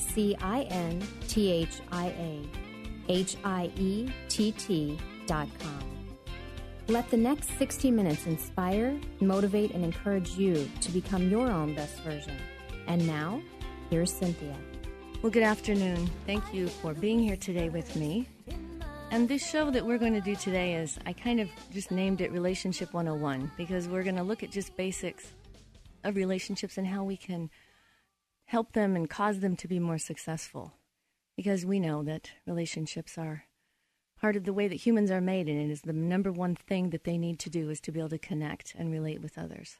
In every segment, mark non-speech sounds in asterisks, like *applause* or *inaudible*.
C I N T H I A H I E T T dot com. Let the next 60 minutes inspire, motivate, and encourage you to become your own best version. And now, here's Cinthia. Well, good afternoon. Thank you for being here today with me. And this show that we're going to do today is, I kind of just named it Relationship 101 because we're going to look at just basics of relationships and how we can help them and cause them to be more successful. Because we know that relationships are part of the way that humans are made, and it is the number one thing that they need to do is to be able to connect and relate with others.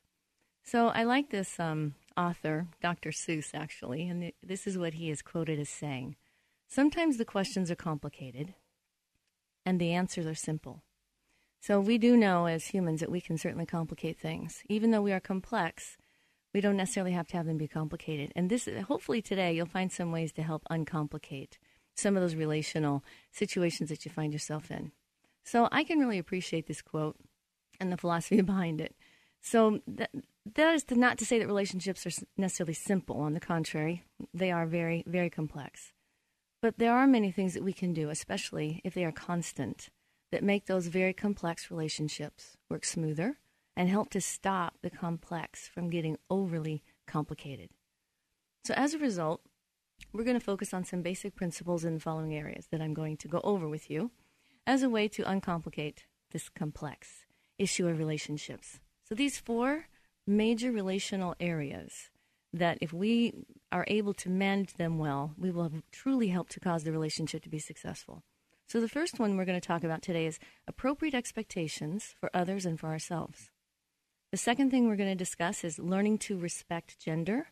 So I like this um, author, Dr. Seuss, actually, and this is what he is quoted as saying Sometimes the questions are complicated, and the answers are simple. So we do know as humans that we can certainly complicate things. Even though we are complex, we don't necessarily have to have them be complicated. And this, hopefully, today you'll find some ways to help uncomplicate some of those relational situations that you find yourself in. So I can really appreciate this quote and the philosophy *laughs* behind it. So that, that is to not to say that relationships are necessarily simple. On the contrary, they are very, very complex. But there are many things that we can do, especially if they are constant, that make those very complex relationships work smoother and help to stop the complex from getting overly complicated. So, as a result, we're going to focus on some basic principles in the following areas that I'm going to go over with you as a way to uncomplicate this complex issue of relationships. So, these four major relational areas that if we are able to manage them well, we will have truly help to cause the relationship to be successful. So, the first one we're going to talk about today is appropriate expectations for others and for ourselves. The second thing we're going to discuss is learning to respect gender,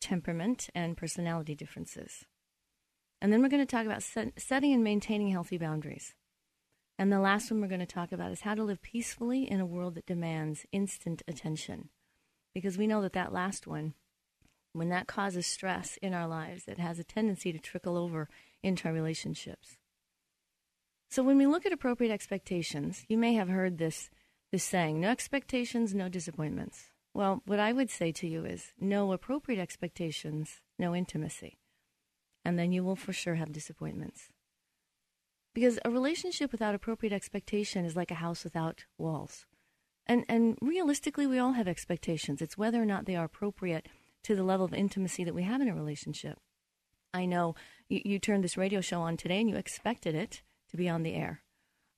temperament, and personality differences. And then we're going to talk about set, setting and maintaining healthy boundaries. And the last one we're going to talk about is how to live peacefully in a world that demands instant attention. Because we know that that last one, when that causes stress in our lives, it has a tendency to trickle over into our relationships. So when we look at appropriate expectations, you may have heard this this saying, no expectations, no disappointments. Well, what I would say to you is no appropriate expectations, no intimacy. And then you will for sure have disappointments. Because a relationship without appropriate expectation is like a house without walls. And, and realistically, we all have expectations. It's whether or not they are appropriate to the level of intimacy that we have in a relationship. I know you, you turned this radio show on today and you expected it to be on the air.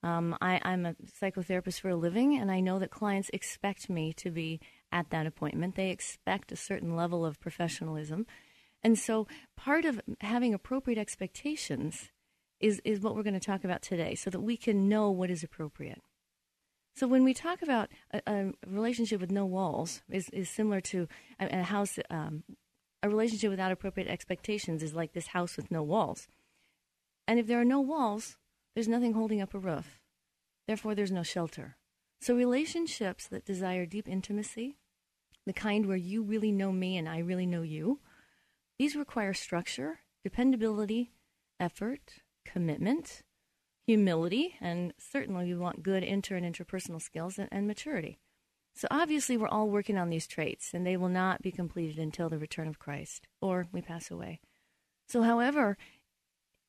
Um, I, I'm a psychotherapist for a living, and I know that clients expect me to be at that appointment. They expect a certain level of professionalism. And so, part of having appropriate expectations is, is what we're going to talk about today so that we can know what is appropriate. So, when we talk about a, a relationship with no walls, is, is similar to a, a house, um, a relationship without appropriate expectations is like this house with no walls. And if there are no walls, there's nothing holding up a roof. Therefore, there's no shelter. So, relationships that desire deep intimacy, the kind where you really know me and I really know you, these require structure, dependability, effort, commitment, humility, and certainly we want good inter and interpersonal skills and, and maturity. So, obviously, we're all working on these traits, and they will not be completed until the return of Christ or we pass away. So, however,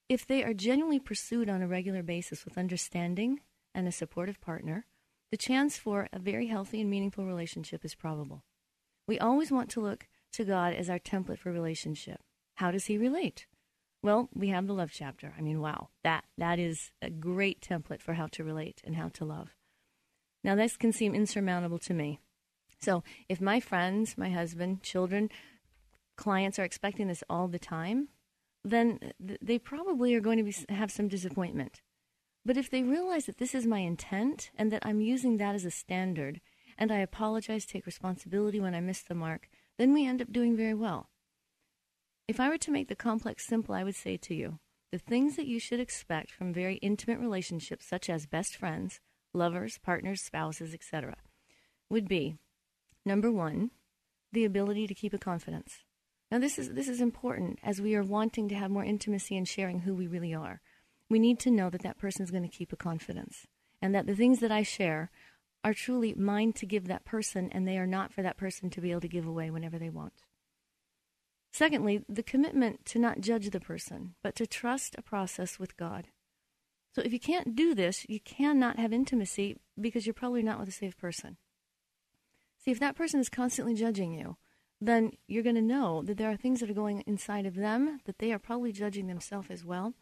if they are genuinely pursued on a regular basis with understanding and a supportive partner, the chance for a very healthy and meaningful relationship is probable. We always want to look to God as our template for relationship. How does he relate? Well, we have the love chapter. I mean, wow, that that is a great template for how to relate and how to love. Now, this can seem insurmountable to me. So, if my friends, my husband, children, clients are expecting this all the time, then they probably are going to be, have some disappointment. But if they realize that this is my intent and that I'm using that as a standard, and I apologize, take responsibility when I miss the mark, then we end up doing very well. If I were to make the complex simple, I would say to you the things that you should expect from very intimate relationships, such as best friends, lovers, partners, spouses, etc., would be number one, the ability to keep a confidence. Now, this is, this is important as we are wanting to have more intimacy and sharing who we really are. We need to know that that person is going to keep a confidence and that the things that I share are truly mine to give that person, and they are not for that person to be able to give away whenever they want. Secondly, the commitment to not judge the person, but to trust a process with God. So if you can't do this, you cannot have intimacy because you're probably not with a safe person. See, if that person is constantly judging you, then you're going to know that there are things that are going inside of them that they are probably judging themselves as well.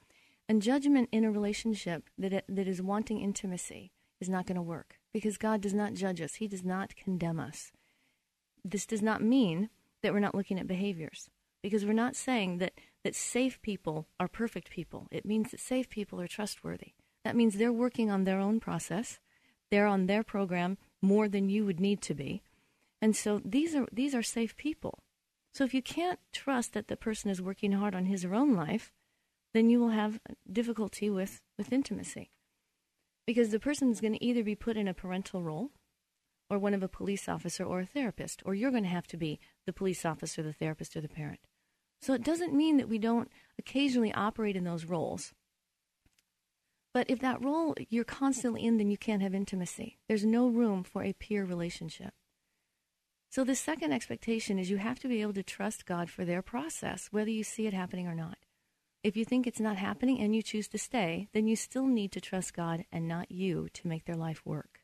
And judgment in a relationship that, it, that is wanting intimacy is not going to work because God does not judge us, He does not condemn us. This does not mean that we're not looking at behaviors because we're not saying that, that safe people are perfect people. It means that safe people are trustworthy. That means they're working on their own process, they're on their program more than you would need to be. And so these are these are safe people. So if you can't trust that the person is working hard on his or own life, then you will have difficulty with, with intimacy because the person is going to either be put in a parental role or one of a police officer or a therapist, or you're going to have to be the police officer, the therapist, or the parent. So it doesn't mean that we don't occasionally operate in those roles. But if that role you're constantly in, then you can't have intimacy. There's no room for a peer relationship. So the second expectation is you have to be able to trust God for their process, whether you see it happening or not. If you think it's not happening and you choose to stay, then you still need to trust God and not you to make their life work.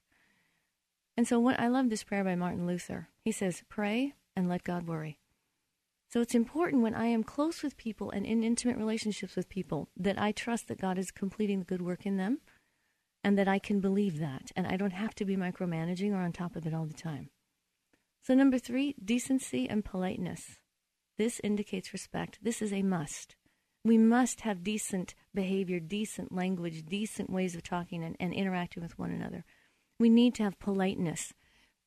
And so what I love this prayer by Martin Luther. He says, "Pray and let God worry." So it's important when I am close with people and in intimate relationships with people that I trust that God is completing the good work in them and that I can believe that and I don't have to be micromanaging or on top of it all the time. So number 3, decency and politeness. This indicates respect. This is a must. We must have decent behavior, decent language, decent ways of talking and, and interacting with one another. We need to have politeness.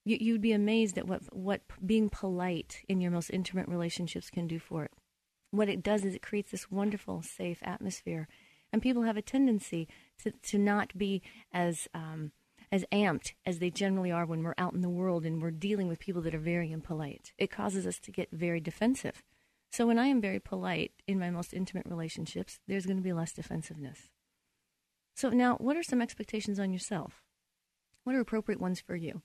You, you'd be amazed at what, what being polite in your most intimate relationships can do for it. What it does is it creates this wonderful, safe atmosphere. And people have a tendency to, to not be as, um, as amped as they generally are when we're out in the world and we're dealing with people that are very impolite. It causes us to get very defensive. So when I am very polite in my most intimate relationships, there's going to be less defensiveness. So now, what are some expectations on yourself? What are appropriate ones for you?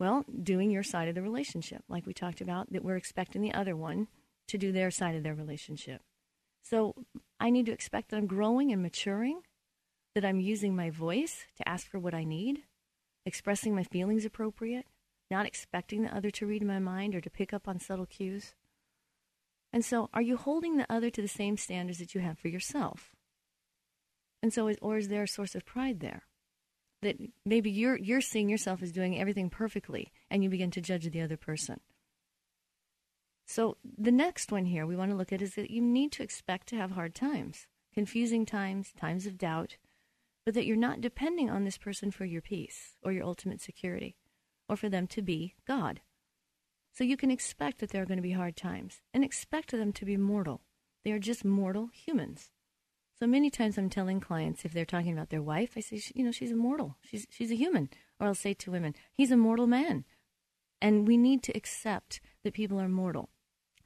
Well, doing your side of the relationship, like we talked about, that we're expecting the other one to do their side of their relationship. So I need to expect that I'm growing and maturing, that I'm using my voice to ask for what I need, expressing my feelings appropriate, not expecting the other to read my mind or to pick up on subtle cues. And so, are you holding the other to the same standards that you have for yourself? And so, or is there a source of pride there? That maybe you're, you're seeing yourself as doing everything perfectly and you begin to judge the other person. So, the next one here we want to look at is that you need to expect to have hard times, confusing times, times of doubt, but that you're not depending on this person for your peace or your ultimate security or for them to be God. So you can expect that there are going to be hard times and expect them to be mortal. They are just mortal humans. So many times I'm telling clients if they're talking about their wife, I say, you know, she's immortal. She's she's a human. Or I'll say to women, he's a mortal man. And we need to accept that people are mortal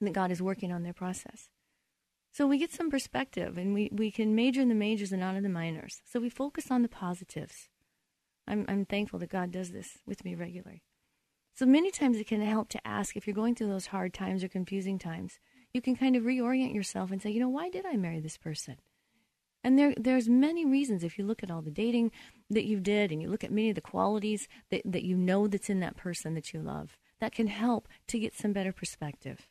and that God is working on their process. So we get some perspective and we, we can major in the majors and not in the minors. So we focus on the positives. I'm, I'm thankful that God does this with me regularly. So many times it can help to ask if you're going through those hard times or confusing times, you can kind of reorient yourself and say, you know, why did I marry this person? And there, there's many reasons. If you look at all the dating that you did, and you look at many of the qualities that, that you know that's in that person that you love, that can help to get some better perspective.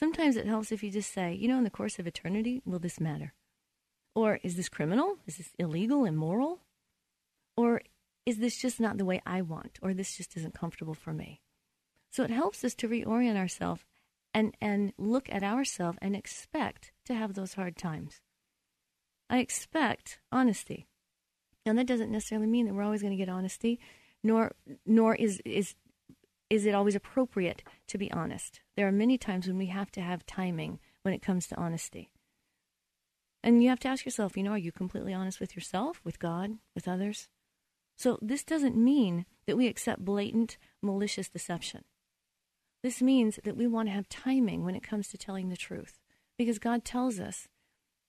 Sometimes it helps if you just say, you know, in the course of eternity, will this matter? Or is this criminal? Is this illegal, and immoral? Or is this just not the way I want? Or this just isn't comfortable for me? So it helps us to reorient ourselves and, and look at ourselves and expect to have those hard times. I expect honesty. Now that doesn't necessarily mean that we're always going to get honesty, nor nor is is is it always appropriate to be honest. There are many times when we have to have timing when it comes to honesty. And you have to ask yourself, you know, are you completely honest with yourself, with God, with others? So this doesn't mean that we accept blatant malicious deception. This means that we want to have timing when it comes to telling the truth because God tells us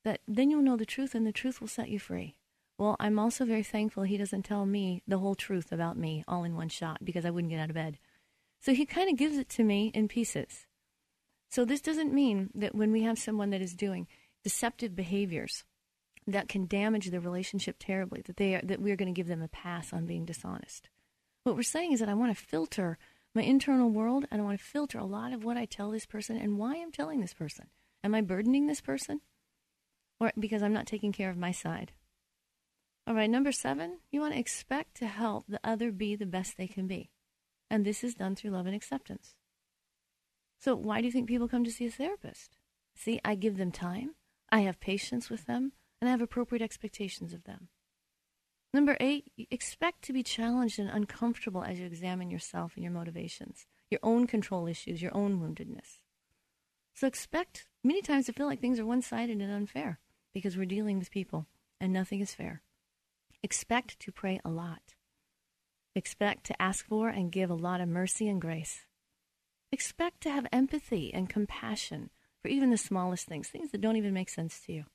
that then you'll know the truth and the truth will set you free. Well, I'm also very thankful he doesn't tell me the whole truth about me all in one shot because I wouldn't get out of bed. So he kind of gives it to me in pieces. So this doesn't mean that when we have someone that is doing deceptive behaviors that can damage the relationship terribly, that they are, that we're going to give them a pass on being dishonest. What we're saying is that I want to filter my internal world and I want to filter a lot of what I tell this person and why I'm telling this person. Am I burdening this person? Or because I'm not taking care of my side? All right, number seven, you want to expect to help the other be the best they can be. And this is done through love and acceptance. So, why do you think people come to see a therapist? See, I give them time, I have patience with them, and I have appropriate expectations of them. Number eight, expect to be challenged and uncomfortable as you examine yourself and your motivations, your own control issues, your own woundedness. So expect many times to feel like things are one sided and unfair because we're dealing with people and nothing is fair. Expect to pray a lot. Expect to ask for and give a lot of mercy and grace. Expect to have empathy and compassion for even the smallest things, things that don't even make sense to you.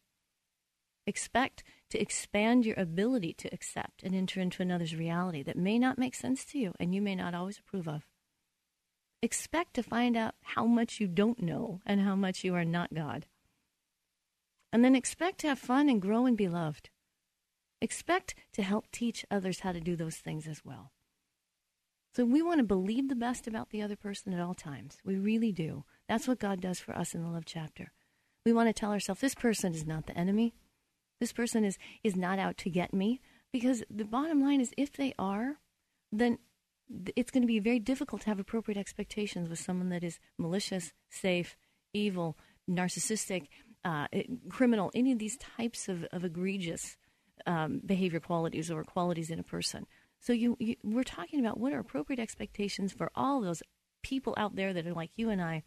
Expect to expand your ability to accept and enter into another's reality that may not make sense to you and you may not always approve of. Expect to find out how much you don't know and how much you are not God. And then expect to have fun and grow and be loved. Expect to help teach others how to do those things as well. So we want to believe the best about the other person at all times. We really do. That's what God does for us in the love chapter. We want to tell ourselves this person is not the enemy. This person is is not out to get me because the bottom line is if they are, then it's going to be very difficult to have appropriate expectations with someone that is malicious, safe, evil, narcissistic, uh, criminal, any of these types of, of egregious um, behavior qualities or qualities in a person. So you, you, we're talking about what are appropriate expectations for all those people out there that are like you and I,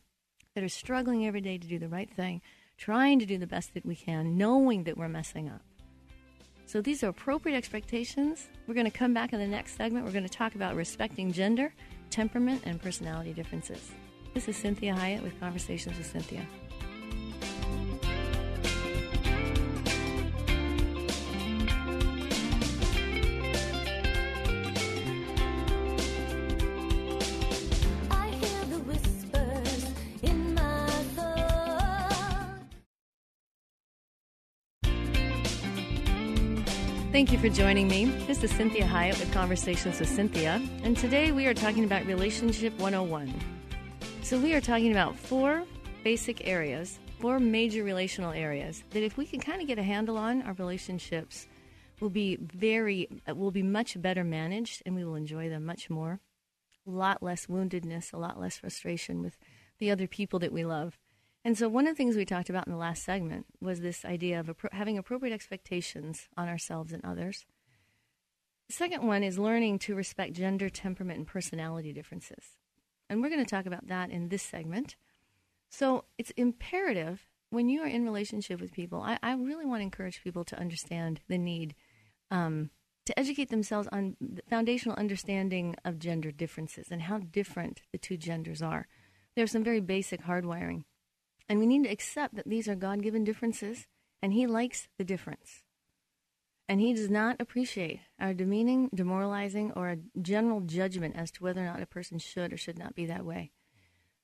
that are struggling every day to do the right thing, trying to do the best that we can, knowing that we're messing up. So these are appropriate expectations. We're going to come back in the next segment. We're going to talk about respecting gender, temperament, and personality differences. This is Cinthia Hiett with Conversations with Cinthia. Thank you for joining me. This is Cinthia Hiett with Conversations with Cinthia, and today we are talking about Relationship 101. So, we are talking about four basic areas, four major relational areas that if we can kind of get a handle on, our relationships will be very, will be much better managed and we will enjoy them much more. A lot less woundedness, a lot less frustration with the other people that we love. And so, one of the things we talked about in the last segment was this idea of having appropriate expectations on ourselves and others. The second one is learning to respect gender, temperament, and personality differences. And we're going to talk about that in this segment. So, it's imperative when you are in relationship with people, I, I really want to encourage people to understand the need um, to educate themselves on the foundational understanding of gender differences and how different the two genders are. There's some very basic hardwiring and we need to accept that these are God given differences, and He likes the difference. And He does not appreciate our demeaning, demoralizing, or a general judgment as to whether or not a person should or should not be that way.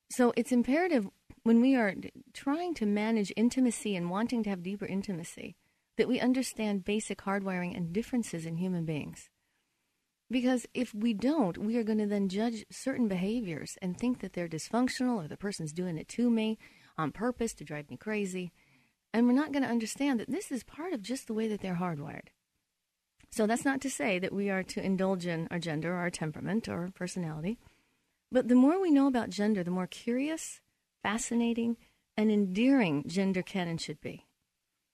So it's imperative when we are trying to manage intimacy and wanting to have deeper intimacy that we understand basic hardwiring and differences in human beings. Because if we don't, we are going to then judge certain behaviors and think that they're dysfunctional or the person's doing it to me on purpose to drive me crazy. And we're not going to understand that this is part of just the way that they're hardwired. So that's not to say that we are to indulge in our gender or our temperament or personality. But the more we know about gender, the more curious, fascinating, and endearing gender can and should be.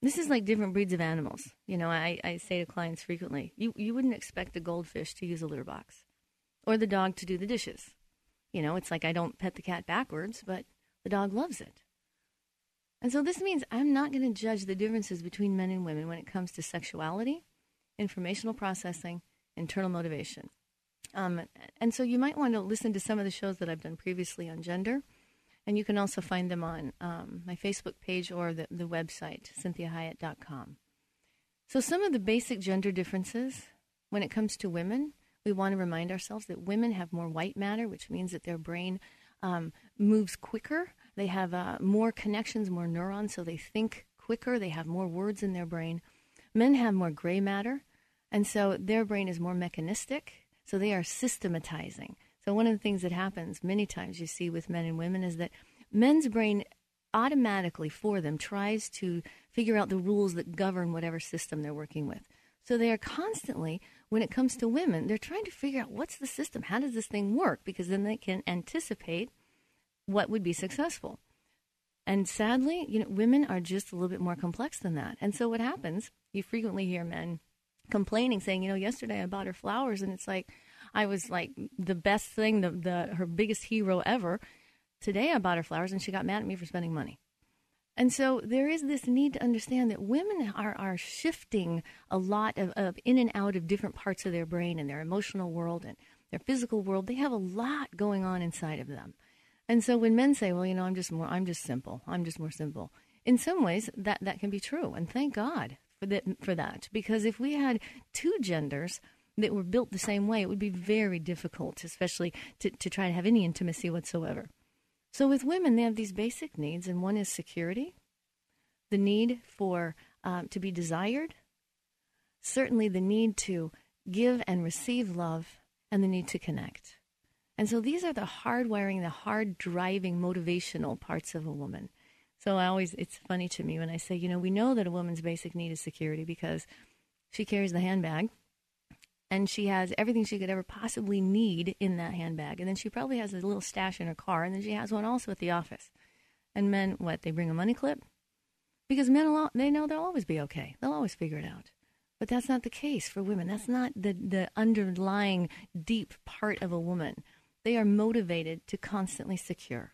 This is like different breeds of animals. You know, I, I say to clients frequently, you, you wouldn't expect a goldfish to use a litter box or the dog to do the dishes. You know, it's like I don't pet the cat backwards, but the dog loves it. And so this means I'm not going to judge the differences between men and women when it comes to sexuality, informational processing, internal motivation. Um, and so you might want to listen to some of the shows that I've done previously on gender. And you can also find them on um, my Facebook page or the, the website, cinthiahiett.com. So, some of the basic gender differences when it comes to women, we want to remind ourselves that women have more white matter, which means that their brain um, moves quicker. They have uh, more connections, more neurons, so they think quicker. They have more words in their brain. Men have more gray matter, and so their brain is more mechanistic. So they are systematizing. So one of the things that happens many times you see with men and women is that men's brain automatically for them tries to figure out the rules that govern whatever system they're working with. So they are constantly, when it comes to women, they're trying to figure out what's the system, how does this thing work, because then they can anticipate what would be successful. And sadly, you know, women are just a little bit more complex than that. And so what happens, you frequently hear men complaining, saying, you know, yesterday I bought her flowers, and it's like, I was like the best thing, the, the her biggest hero ever. Today I bought her flowers and she got mad at me for spending money. And so there is this need to understand that women are, are shifting a lot of, of in and out of different parts of their brain and their emotional world and their physical world. They have a lot going on inside of them. And so when men say, well, you know, I'm just more, I'm just simple. I'm just more simple. In some ways, that, that can be true. And thank God for that, for that. Because if we had two genders, that were built the same way, it would be very difficult, especially to, to try to have any intimacy whatsoever. So with women, they have these basic needs, and one is security, the need for um, to be desired, certainly the need to give and receive love, and the need to connect. And so these are the hard wiring, the hard driving, motivational parts of a woman. So I always, it's funny to me when I say, you know, we know that a woman's basic need is security because she carries the handbag and she has everything she could ever possibly need in that handbag. And then she probably has a little stash in her car, and then she has one also at the office. And men, what? They bring a money clip? Because men, they know they'll always be okay. They'll always figure it out. But that's not the case for women. That's not the, the underlying deep part of a woman. They are motivated to constantly secure.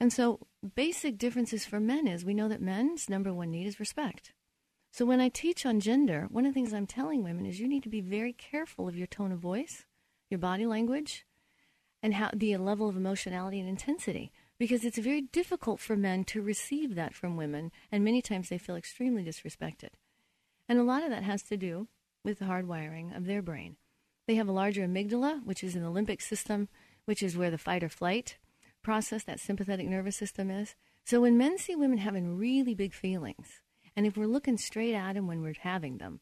And so, basic differences for men is we know that men's number one need is respect. So when I teach on gender, one of the things I'm telling women is you need to be very careful of your tone of voice, your body language, and how the level of emotionality and intensity because it's very difficult for men to receive that from women and many times they feel extremely disrespected. And a lot of that has to do with the hardwiring of their brain. They have a larger amygdala, which is in the limbic system, which is where the fight or flight process, that sympathetic nervous system is. So when men see women having really big feelings, and if we're looking straight at them when we're having them,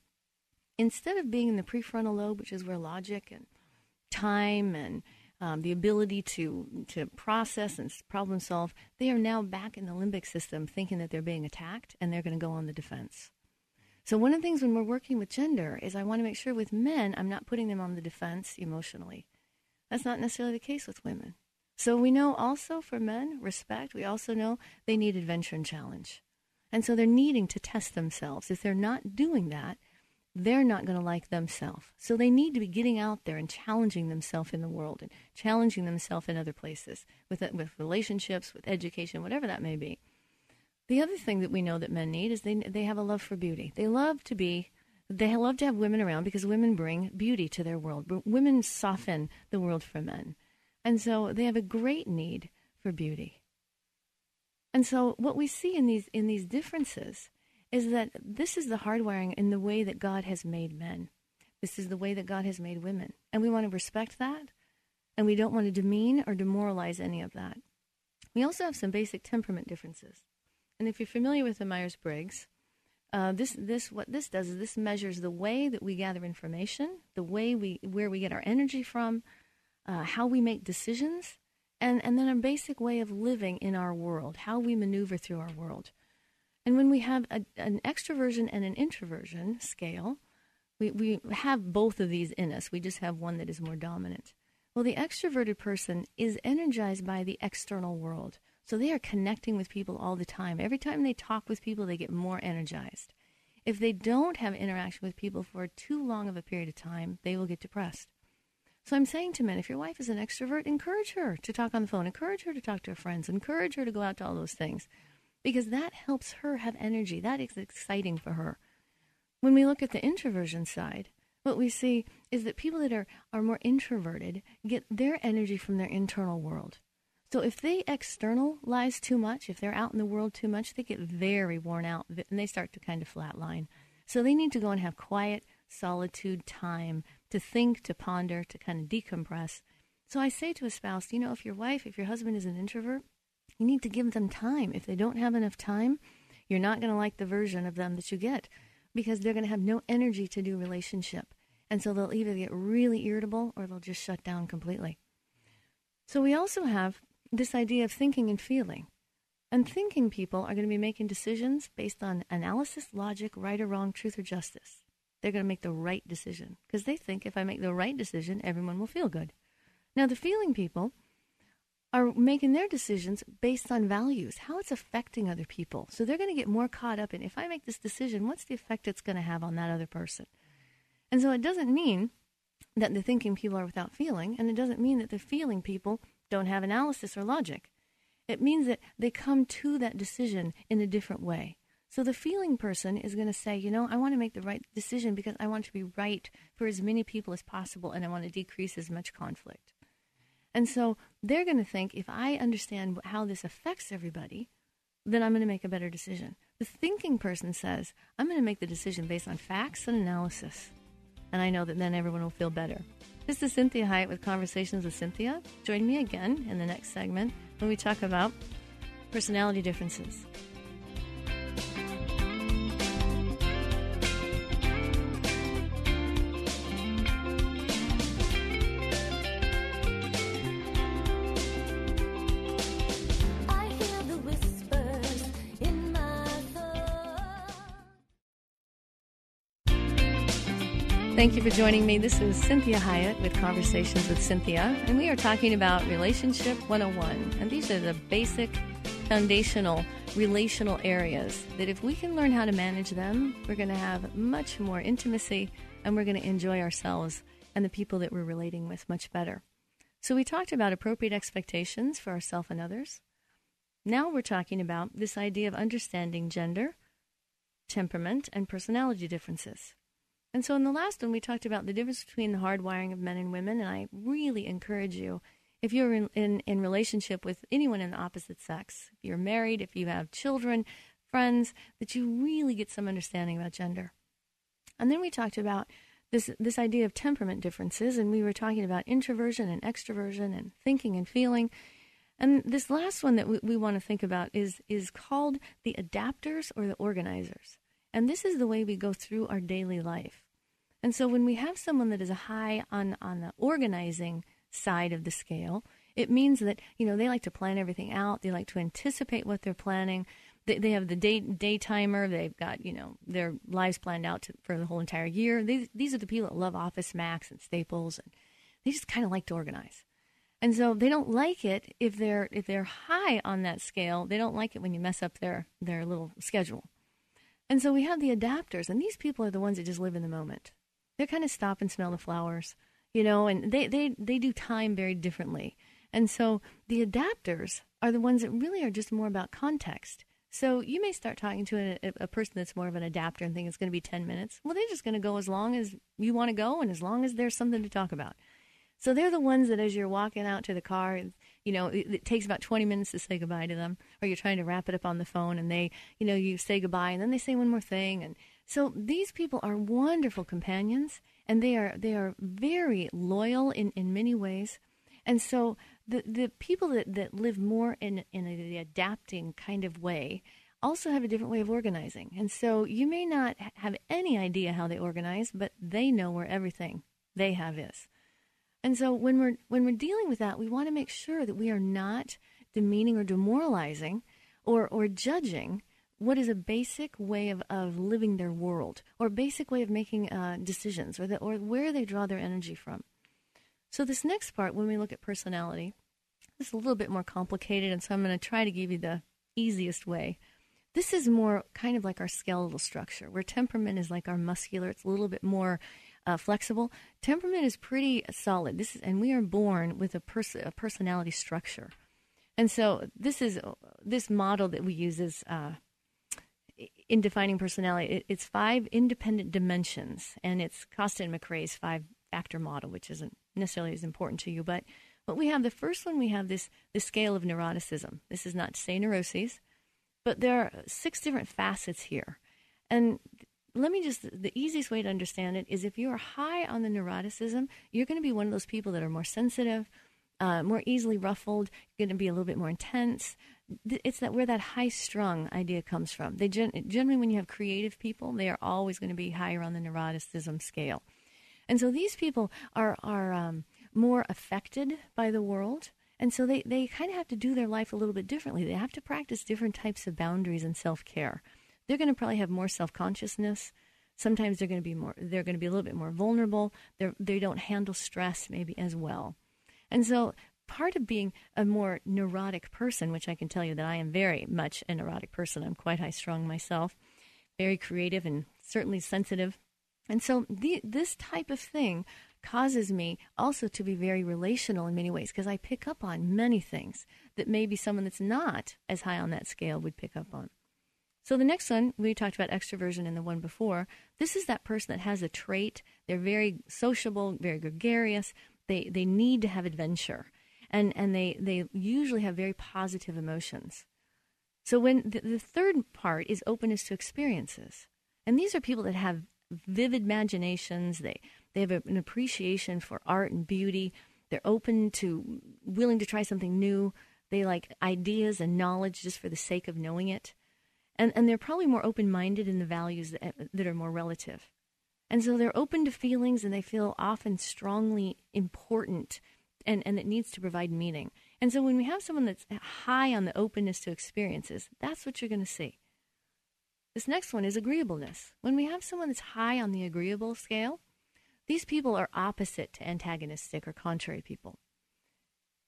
instead of being in the prefrontal lobe, which is where logic and time and um, the ability to to process and problem solve, they are now back in the limbic system, thinking that they're being attacked and they're going to go on the defense. So one of the things when we're working with gender is I want to make sure with men I'm not putting them on the defense emotionally. That's not necessarily the case with women. So we know also for men, respect. We also know they need adventure and challenge. And so they're needing to test themselves. If they're not doing that, they're not going to like themselves. So they need to be getting out there and challenging themselves in the world and challenging themselves in other places with with relationships, with education, whatever that may be. The other thing that we know that men need is they they have a love for beauty. They love to be they love to have women around because women bring beauty to their world. Women soften the world for men. And so they have a great need for beauty. And so what we see in these in these differences is that this is the hardwiring in the way that God has made men. This is the way that God has made women. And we want to respect that. And we don't want to demean or demoralize any of that. We also have some basic temperament differences. And if you're familiar with the Myers Briggs, uh, this this what this does is this measures the way that we gather information, the way we where we get our energy from, uh, how we make decisions, and, and then a basic way of living in our world, how we maneuver through our world. And when we have a, an extroversion and an introversion scale, we, we have both of these in us. We just have one that is more dominant. Well, the extroverted person is energized by the external world. So they are connecting with people all the time. Every time they talk with people, they get more energized. If they don't have interaction with people for too long of a period of time, they will get depressed. So I'm saying to men, if your wife is an extrovert, encourage her to talk on the phone, encourage her to talk to her friends, encourage her to go out to all those things, because that helps her have energy. That is exciting for her. When we look at the introversion side, what we see is that people that are, are more introverted get their energy from their internal world. So if they externalize too much, if they're out in the world too much, they get very worn out and they start to kind of flatline. So they need to go and have quiet, solitude time to think, to ponder, to kind of decompress. So I say to a spouse, you know, if your wife, if your husband is an introvert, you need to give them time. If they don't have enough time, you're not going to like the version of them that you get because they're going to have no energy to do relationship. And so they'll either get really irritable or they'll just shut down completely. So we also have this idea of thinking and feeling. And thinking people are going to be making decisions based on analysis, logic, right or wrong, truth or justice they're going to make the right decision because they think if I make the right decision, everyone will feel good. Now, the feeling people are making their decisions based on values, how it's affecting other people. So they're going to get more caught up in if I make this decision, what's the effect it's going to have on that other person? And so it doesn't mean that the thinking people are without feeling, and it doesn't mean that the feeling people don't have analysis or logic. It means that they come to that decision in a different way. So the feeling person is going to say, you know, I want to make the right decision because I want to be right for as many people as possible and I want to decrease as much conflict. And so they're going to think if I understand how this affects everybody, then I'm going to make a better decision. The thinking person says, I'm going to make the decision based on facts and analysis. And I know that then everyone will feel better. This is Cinthia Hiett with Conversations with Cinthia. Join me again in the next segment when we talk about personality differences. Thank you for joining me. This is Cinthia Hiett with Conversations with Cinthia, and we are talking about Relationship 101. And these are the basic, foundational, relational areas that if we can learn how to manage them, we're going to have much more intimacy and we're going to enjoy ourselves and the people that we're relating with much better. So, we talked about appropriate expectations for ourselves and others. Now we're talking about this idea of understanding gender, temperament, and personality differences. And so in the last one, we talked about the difference between the hardwiring of men and women. And I really encourage you, if you're in, in, in relationship with anyone in the opposite sex, if you're married, if you have children, friends, that you really get some understanding about gender. And then we talked about this this idea of temperament differences, and we were talking about introversion and extroversion and thinking and feeling. And this last one that we, we want to think about is is called the adapters or the organizers. And this is the way we go through our daily life. And so when we have someone that is high on, on the organizing side of the scale, it means that, you know, they like to plan everything out. They like to anticipate what they're planning. They, they have the day, day timer. They've got, you know, their lives planned out to, for the whole entire year. These, these are the people that love Office Max and Staples. And they just kind of like to organize. And so they don't like it if they're if they're high on that scale. They don't like it when you mess up their their little schedule. And so we have the adapters, and these people are the ones that just live in the moment they kind of stop and smell the flowers, you know, and they, they, they do time very differently. And so the adapters are the ones that really are just more about context. So you may start talking to a, a person that's more of an adapter and think it's going to be 10 minutes. Well, they're just going to go as long as you want to go and as long as there's something to talk about. So they're the ones that as you're walking out to the car, you know, it, it, takes about 20 minutes to say goodbye to them, or you're trying to wrap it up on the phone and they, you know, you say goodbye and then they say one more thing. And so these people are wonderful companions and they are they are very loyal in, in many ways. And so the the people that, that live more in in the adapting kind of way also have a different way of organizing. And so you may not have any idea how they organize, but they know where everything they have is. And so when we're when we're dealing with that, we want to make sure that we are not demeaning or demoralizing or or judging what is a basic way of, of living their world or basic way of making uh, decisions or, the, or where they draw their energy from. So, this next part, when we look at personality, this is a little bit more complicated, and so I'm going to try to give you the easiest way. This is more kind of like our skeletal structure, where temperament is like our muscular, it's a little bit more uh, flexible. Temperament is pretty solid. This is, and we are born with a, pers- a personality structure. And so this is this model that we use is uh, in defining personality. It, it's five independent dimensions, and it's Costa and McCrae's five factor model, which isn't necessarily as important to you. But what we have, the first one, we have this this scale of neuroticism. This is not to say neuroses, but there are six different facets here, and let me just the easiest way to understand it is if you are high on the neuroticism, you're going to be one of those people that are more sensitive, uh, more easily ruffled, You're going to be a little bit more intense. It's that where that high strung idea comes from. They gen- generally, when you have creative people, they are always going to be higher on the neuroticism scale, and so these people are are um, more affected by the world. And so they, they kind of have to do their life a little bit differently. They have to practice different types of boundaries and self care. They're going to probably have more self consciousness. Sometimes they're going to be more. They're going to be a little bit more vulnerable. They they don't handle stress maybe as well. And so part of being a more neurotic person, which I can tell you that I am very much a neurotic person, I'm quite high strung myself, very creative and certainly sensitive. And so the, this type of thing causes me also to be very relational in many ways because I pick up on many things that maybe someone that's not as high on that scale would pick up on. So the next one, we talked about extroversion in the one before. This is that person that has a trait. They're very sociable, very gregarious, they they need to have adventure, and and they they usually have very positive emotions. So when the, the third part is openness to experiences, and these are people that have vivid imaginations. They they have an appreciation for art and beauty. They're open to willing to try something new. They like ideas and knowledge just for the sake of knowing it. And, and they're probably more open minded in the values that, that are more relative. And so they're open to feelings and they feel often strongly important and, and it needs to provide meaning. And so when we have someone that's high on the openness to experiences, that's what you're going to see. This next one is agreeableness. When we have someone that's high on the agreeable scale, these people are opposite to antagonistic or contrary people.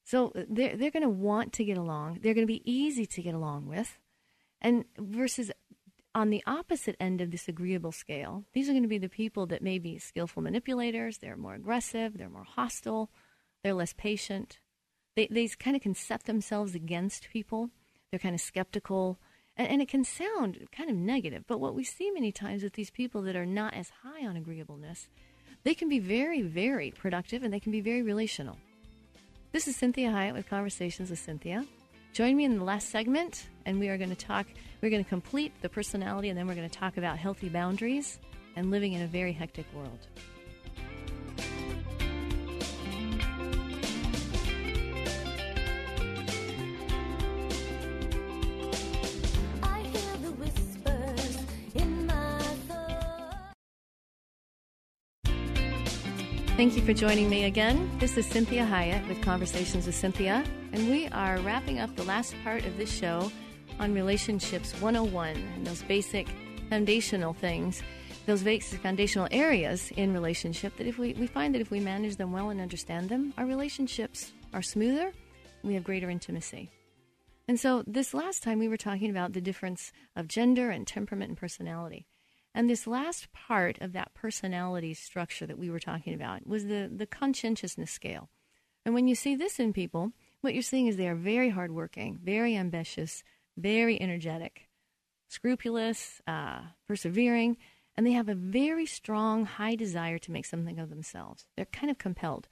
So uh, they're, they're going to want to get along. They're going to be easy to get along with. And versus on the opposite end of this agreeable scale, these are going to be the people that may be skillful manipulators. They're more aggressive. They're more hostile. They're less patient. They, they kind of can set themselves against people. They're kind of skeptical. And, and it can sound kind of negative. But what we see many times with these people that are not as high on agreeableness, they can be very, very productive and they can be very relational. This is Cinthia Hiett with Conversations with Cinthia. Join me in the last segment, and we are going to talk, we're going to complete the personality, and then we're going to talk about healthy boundaries and living in a very hectic world. Thank you for joining me again. This is Cinthia Hiett with Conversations with Cinthia, and we are wrapping up the last part of this show on Relationships 101 and those basic foundational things, those basic foundational areas in relationship that if we, we find that if we manage them well and understand them, our relationships are smoother, we have greater intimacy. And so this last time we were talking about the difference of gender and temperament and personality. And this last part of that personality structure that we were talking about was the, the conscientiousness scale. And when you see this in people, what you're seeing is they are very hardworking, very ambitious, very energetic, scrupulous, uh, persevering, and they have a very strong, high desire to make something of themselves. They're kind of compelled.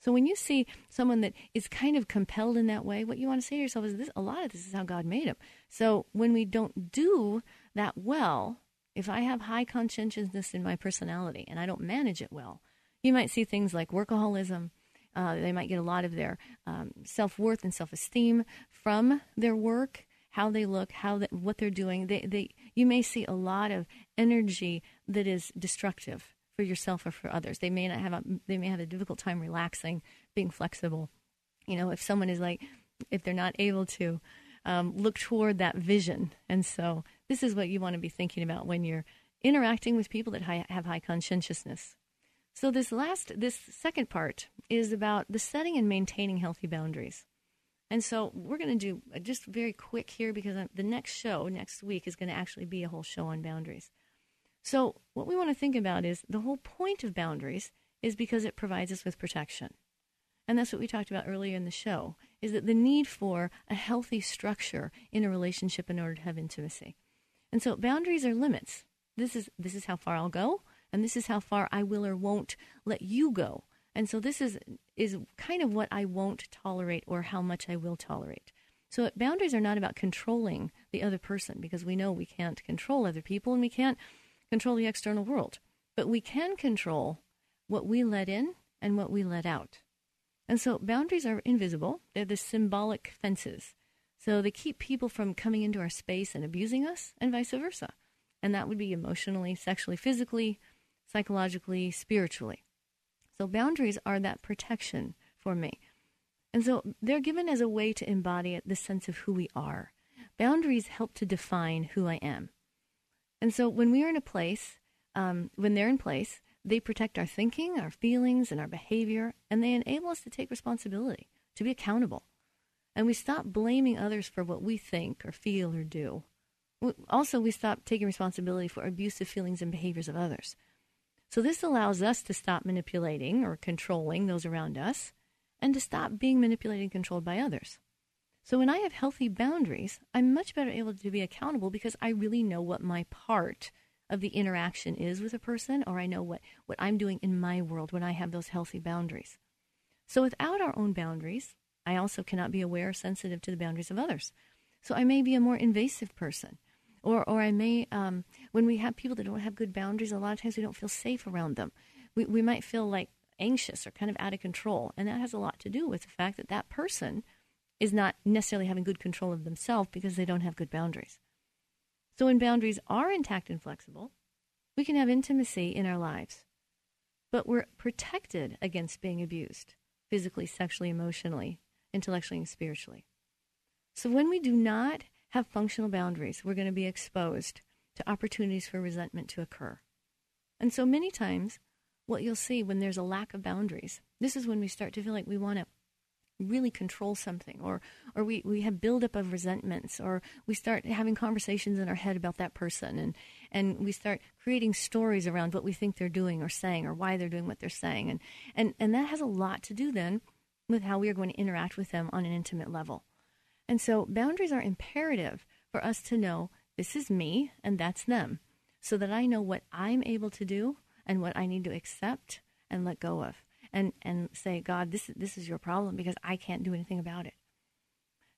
So when you see someone that is kind of compelled in that way, what you want to say to yourself is this a lot of this is how God made them. So when we don't do that well, if I have high conscientiousness in my personality and I don't manage it well, you might see things like workaholism. Uh, they might get a lot of their um, self worth and self esteem from their work, how they look, how what they're doing. They, they, you may see a lot of energy that is destructive for yourself or for others. They may not have a, they may have a difficult time relaxing, being flexible. You know, if someone is like, if they're not able to um, look toward that vision, and so this is what you want to be thinking about when you're interacting with people that high, have high conscientiousness. So this last, this second part is about the setting and maintaining healthy boundaries. And so we're going to do just very quick here because the next show next week is going to actually be a whole show on boundaries. So, what we want to think about is the whole point of boundaries is because it provides us with protection. And that's what we talked about earlier in the show is that the need for a healthy structure in a relationship in order to have intimacy. And so boundaries are limits. This is this is how far I'll go and this is how far I will or won't let you go. And so this is is kind of what I won't tolerate or how much I will tolerate. So boundaries are not about controlling the other person because we know we can't control other people and we can't control the external world, but we can control what we let in and what we let out. And so boundaries are invisible, they're the symbolic fences. So they keep people from coming into our space and abusing us, and vice versa. And that would be emotionally, sexually, physically, psychologically, spiritually. So boundaries are that protection for me. And so they're given as a way to embody the sense of who we are. Boundaries help to define who I am. And so when we are in a place, um, when they're in place, they protect our thinking, our feelings, and our behavior, and they enable us to take responsibility, to be accountable. And we stop blaming others for what we think or feel or do. Also, we stop taking responsibility for abusive feelings and behaviors of others. So, this allows us to stop manipulating or controlling those around us and to stop being manipulated and controlled by others. So when I have healthy boundaries, I'm much better able to be accountable because I really know what my part of the interaction is with a person, or I know what, what I'm doing in my world when I have those healthy boundaries. So without our own boundaries, I also cannot be aware or sensitive to the boundaries of others. So I may be a more invasive person. Or, or I may, um, when we have people that don't have good boundaries, a lot of times we don't feel safe around them. We, we might feel like anxious or kind of out of control. And that has a lot to do with the fact that that person is not necessarily having good control of themselves because they don't have good boundaries. So when boundaries are intact and flexible, we can have intimacy in our lives. But we're protected against being abused physically, sexually, emotionally, intellectually, and spiritually. So when we do not have functional boundaries, we're going to be exposed to opportunities for resentment to occur. And so many times, what you'll see when there's a lack of boundaries, this is when we start to feel like we want to really control something or or we, we have buildup of resentments or we start having conversations in our head about that person and and we start creating stories around what we think they're doing or saying or why they're doing what they're saying and and, and that has a lot to do then with how we are going to interact with them on an intimate level. And so boundaries are imperative for us to know this is me and that's them so that I know what I'm able to do and what I need to accept and let go of and and say, God, this this is your problem because I can't do anything about it.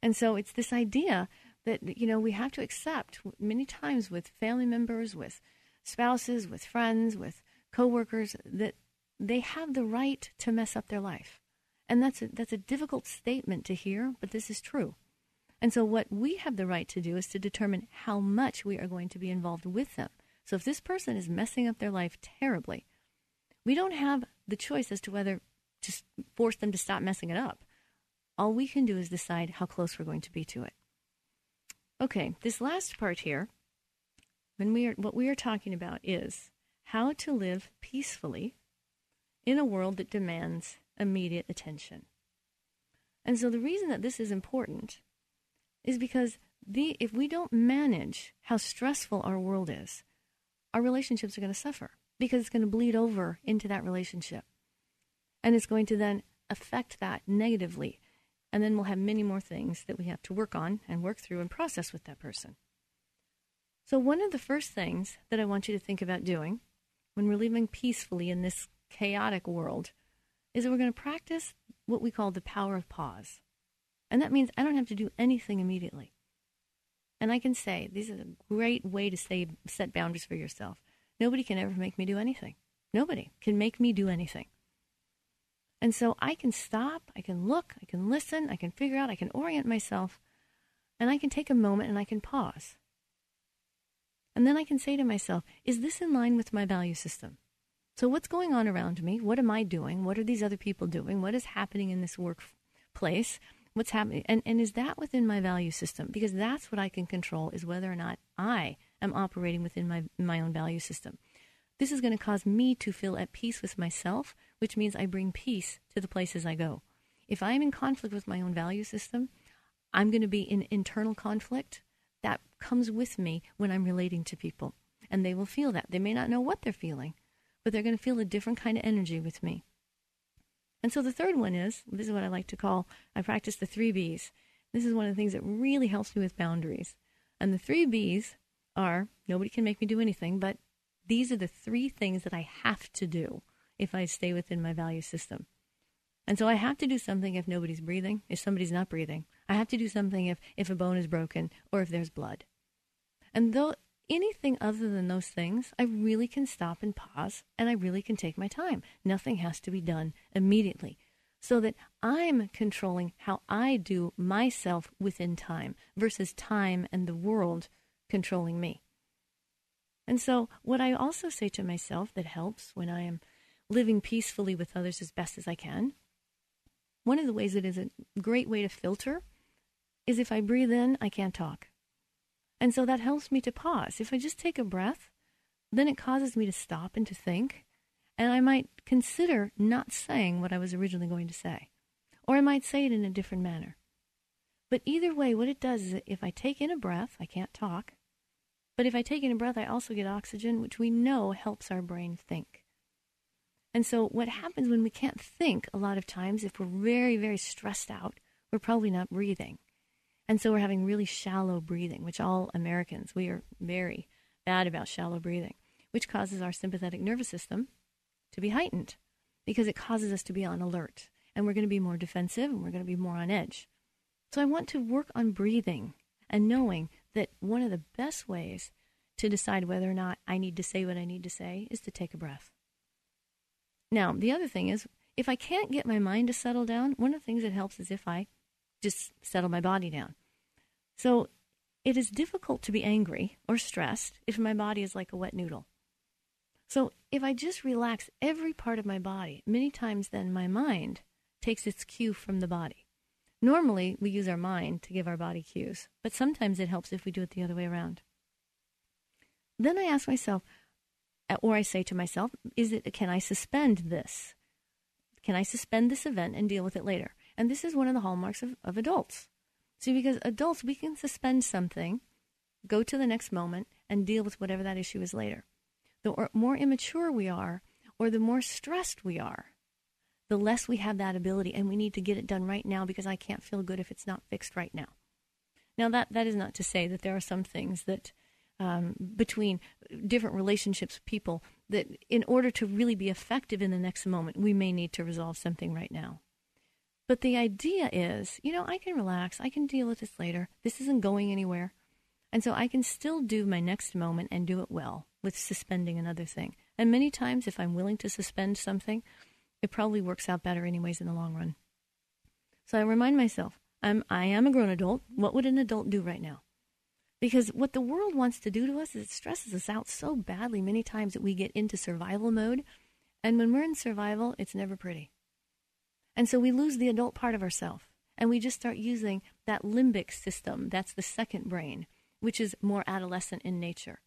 And so it's this idea that you know we have to accept many times with family members, with spouses, with friends, with coworkers that they have the right to mess up their life. And that's a, that's a difficult statement to hear, but this is true. And so what we have the right to do is to determine how much we are going to be involved with them. So if this person is messing up their life terribly, we don't have the choice as to whether to force them to stop messing it up. All we can do is decide how close we're going to be to it. Okay, this last part here, when we are, what we are talking about is how to live peacefully in a world that demands immediate attention. And so the reason that this is important is because the, if we don't manage how stressful our world is, our relationships are going to suffer because it's going to bleed over into that relationship. And it's going to then affect that negatively. And then we'll have many more things that we have to work on and work through and process with that person. So, one of the first things that I want you to think about doing when we're living peacefully in this chaotic world is that we're going to practice what we call the power of pause. And that means I don't have to do anything immediately. And I can say, this is a great way to say, set boundaries for yourself. Nobody can ever make me do anything. Nobody can make me do anything. And so I can stop, I can look, I can listen, I can figure out, I can orient myself, and I can take a moment and I can pause. And then I can say to myself, is this in line with my value system? So, what's going on around me? What am I doing? What are these other people doing? What is happening in this workplace? What's happening? And, and is that within my value system? Because that's what I can control is whether or not I am operating within my, my own value system. This is going to cause me to feel at peace with myself, which means I bring peace to the places I go. If I'm in conflict with my own value system, I'm going to be in internal conflict. That comes with me when I'm relating to people. And they will feel that. They may not know what they're feeling, but they're going to feel a different kind of energy with me. And so the third one is this is what I like to call I practice the three B's. This is one of the things that really helps me with boundaries. And the three B's are nobody can make me do anything, but these are the three things that I have to do if I stay within my value system. And so I have to do something if nobody's breathing, if somebody's not breathing. I have to do something if, if a bone is broken or if there's blood. And though anything other than those things, I really can stop and pause and I really can take my time. Nothing has to be done immediately. So that I'm controlling how I do myself within time versus time and the world controlling me. And so, what I also say to myself that helps when I am living peacefully with others as best as I can, one of the ways it is a great way to filter is if I breathe in, I can't talk. And so that helps me to pause. If I just take a breath, then it causes me to stop and to think. And I might consider not saying what I was originally going to say. Or I might say it in a different manner. But either way, what it does is if I take in a breath, I can't talk. But if I take in a breath, I also get oxygen, which we know helps our brain think. And so, what happens when we can't think a lot of times, if we're very, very stressed out, we're probably not breathing. And so we're having really shallow breathing, which all Americans, we are very bad about shallow breathing, which causes our sympathetic nervous system to be heightened because it causes us to be on alert. And we're going to be more defensive and we're going to be more on edge. So I want to work on breathing and knowing that one of the best ways to decide whether or not I need to say what I need to say is to take a breath. Now, the other thing is, if I can't get my mind to settle down, one of the things that helps is if I just settle my body down. So it is difficult to be angry or stressed if my body is like a wet noodle. So if I just relax every part of my body, many times then my mind takes its cue from the body. Normally, we use our mind to give our body cues, but sometimes it helps if we do it the other way around. Then I ask myself, uh, or I say to myself, is it can I suspend this? Can I suspend this event and deal with it later? And this is one of the hallmarks of, of adults. See, because adults, we can suspend something, go to the next moment, and deal with whatever that issue is later. The more immature we are, or the more stressed we are, the less we have that ability, and we need to get it done right now because I can't feel good if it's not fixed right now. Now, that, that is not to say that there are some things that um, between different relationships, people, that in order to really be effective in the next moment, we may need to resolve something right now. But the idea is, you know, I can relax. I can deal with this later. This isn't going anywhere. And so I can still do my next moment and do it well with suspending another thing. And many times, if I'm willing to suspend something, it probably works out better, anyways, in the long run. So I remind myself, I'm, I am a grown adult. What would an adult do right now? Because what the world wants to do to us is it stresses us out so badly many times that we get into survival mode. And when we're in survival, it's never pretty. And so we lose the adult part of ourselves and we just start using that limbic system. That's the second brain, which is more adolescent in nature.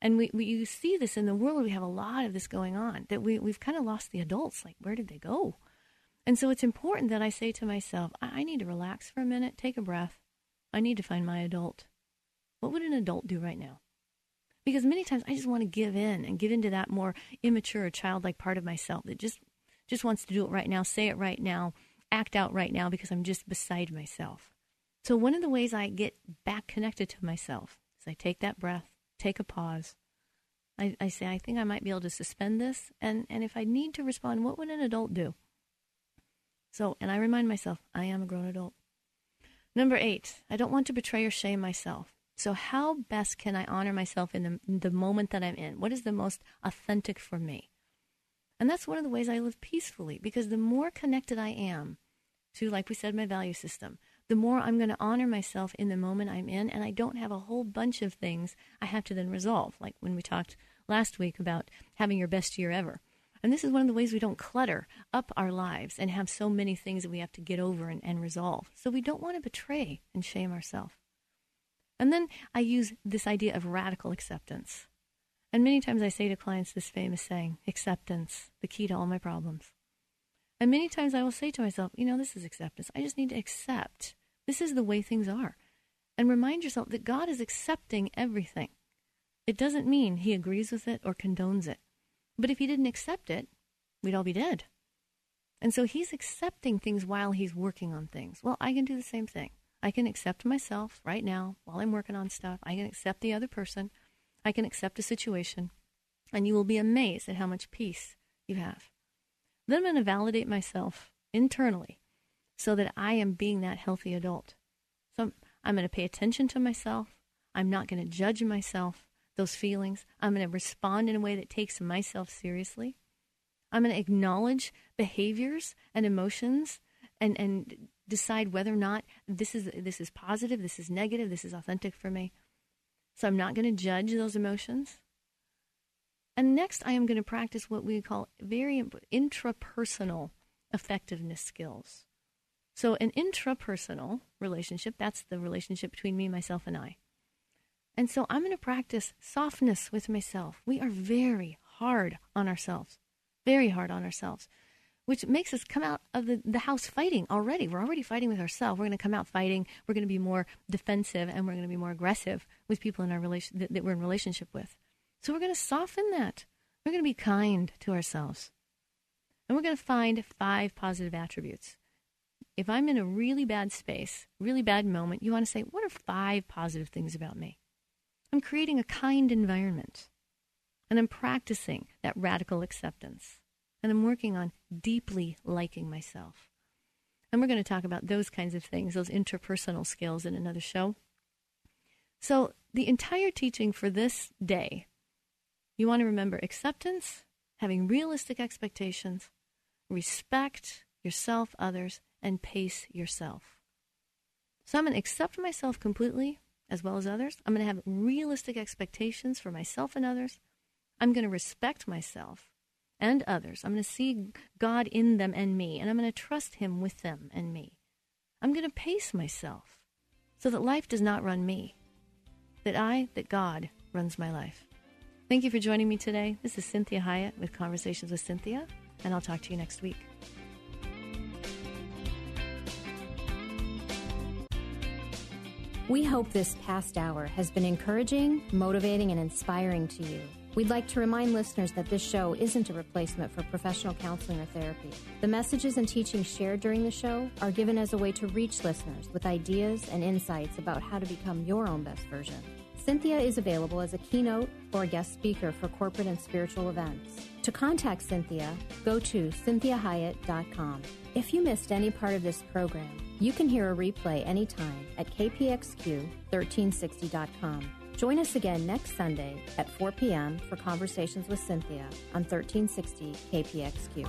And we, we you see this in the world. We have a lot of this going on that we, we've kind of lost the adults. Like, where did they go? And so it's important that I say to myself, I, I need to relax for a minute, take a breath. I need to find my adult. What would an adult do right now? Because many times I just want to give in and give into that more immature, childlike part of myself that just just wants to do it right now, say it right now, act out right now because I'm just beside myself. So, one of the ways I get back connected to myself is I take that breath, take a pause. I, I say, I think I might be able to suspend this. And, and if I need to respond, what would an adult do? So, and I remind myself, I am a grown adult. Number eight, I don't want to betray or shame myself. So, how best can I honor myself in the, in the moment that I'm in? What is the most authentic for me? And that's one of the ways I live peacefully because the more connected I am to, like we said, my value system, the more I'm going to honor myself in the moment I'm in. And I don't have a whole bunch of things I have to then resolve. Like when we talked last week about having your best year ever. And this is one of the ways we don't clutter up our lives and have so many things that we have to get over and, and resolve. So we don't want to betray and shame ourselves. And then I use this idea of radical acceptance. And many times I say to clients this famous saying, acceptance, the key to all my problems. And many times I will say to myself, you know, this is acceptance. I just need to accept. This is the way things are. And remind yourself that God is accepting everything. It doesn't mean he agrees with it or condones it. But if he didn't accept it, we'd all be dead. And so he's accepting things while he's working on things. Well, I can do the same thing. I can accept myself right now while I'm working on stuff. I can accept the other person. I can accept a situation. And you will be amazed at how much peace you have. Then I'm going to validate myself internally so that I am being that healthy adult. So I'm, I'm going to pay attention to myself. I'm not going to judge myself, those feelings. I'm going to respond in a way that takes myself seriously. I'm going to acknowledge behaviors and emotions and, and decide whether or not this is this is positive, this is negative, this is authentic for me. So I'm not going to judge those emotions. And next, I am going to practice what we call very intrapersonal effectiveness skills. So, an intrapersonal relationship, that's the relationship between me, myself, and I. And so, I'm going to practice softness with myself. We are very hard on ourselves, very hard on ourselves which makes us come out of the, the house fighting already. We're already fighting with ourselves. We're going to come out fighting. We're going to be more defensive and we're going to be more aggressive with people in our relation that, that we're in relationship with. So we're going to soften that. We're going to be kind to ourselves. And we're going to find five positive attributes. If I'm in a really bad space, really bad moment, you want to say, what are five positive things about me? I'm creating a kind environment. And I'm practicing that radical acceptance and I'm working on deeply liking myself. And we're going to talk about those kinds of things, those interpersonal skills, in another show. So, the entire teaching for this day, you want to remember acceptance, having realistic expectations, respect yourself, others, and pace yourself. So, I'm going to accept myself completely as well as others. I'm going to have realistic expectations for myself and others. I'm going to respect myself and others. I'm going to see God in them and me, and I'm going to trust Him with them and me. I'm going to pace myself so that life does not run me, that I, that God runs my life. Thank you for joining me today. This is Cinthia Hiett with Conversations with Cinthia, and I'll talk to you next week. We hope this past hour has been encouraging, motivating, and inspiring to you. We'd like to remind listeners that this show isn't a replacement for professional counseling or therapy. The messages and teachings shared during the show are given as a way to reach listeners with ideas and insights about how to become your own best version. Cinthia is available as a keynote or a guest speaker for corporate and spiritual events. To contact Cinthia, go to cinthiahiett.com. If you missed any part of this program, you can hear a replay anytime at kpxq1360.com. Join us again next Sunday at 4 p.m. for Conversations with Cinthia on 1360 KPXQ.